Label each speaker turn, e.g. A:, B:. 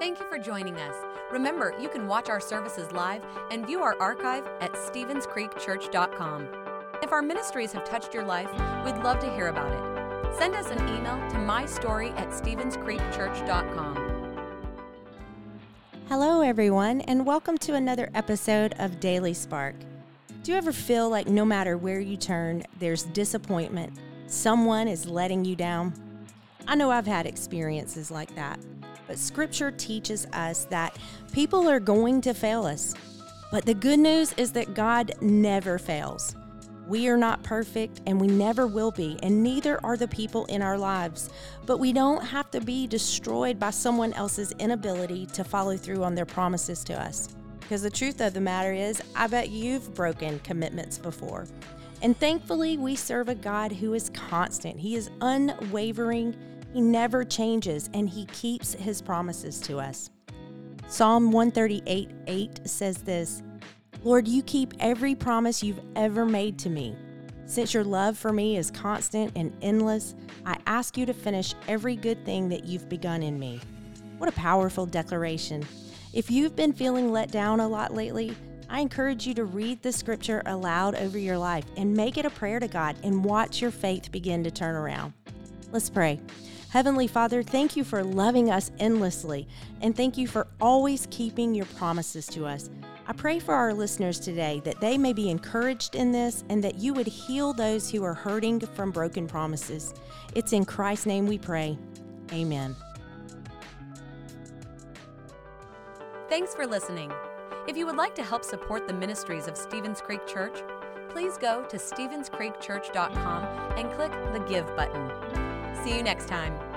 A: Thank you for joining us. Remember, you can watch our services live and view our archive at StevensCreekChurch.com. If our ministries have touched your life, we'd love to hear about it. Send us an email to mystory at StevensCreekChurch.com.
B: Hello, everyone, and welcome to another episode of Daily Spark. Do you ever feel like no matter where you turn, there's disappointment? Someone is letting you down? I know I've had experiences like that, but Scripture teaches us that people are going to fail us. But the good news is that God never fails. We are not perfect and we never will be, and neither are the people in our lives. But we don't have to be destroyed by someone else's inability to follow through on their promises to us. Because the truth of the matter is, I bet you've broken commitments before. And thankfully, we serve a God who is constant, He is unwavering, He never changes, and He keeps His promises to us. Psalm 138 8 says this. Lord, you keep every promise you've ever made to me. Since your love for me is constant and endless, I ask you to finish every good thing that you've begun in me. What a powerful declaration. If you've been feeling let down a lot lately, I encourage you to read the scripture aloud over your life and make it a prayer to God and watch your faith begin to turn around. Let's pray. Heavenly Father, thank you for loving us endlessly, and thank you for always keeping your promises to us. I pray for our listeners today that they may be encouraged in this and that you would heal those who are hurting from broken promises. It's in Christ's name we pray. Amen.
A: Thanks for listening. If you would like to help support the ministries of Stevens Creek Church, please go to StevensCreekChurch.com and click the Give button. See you next time.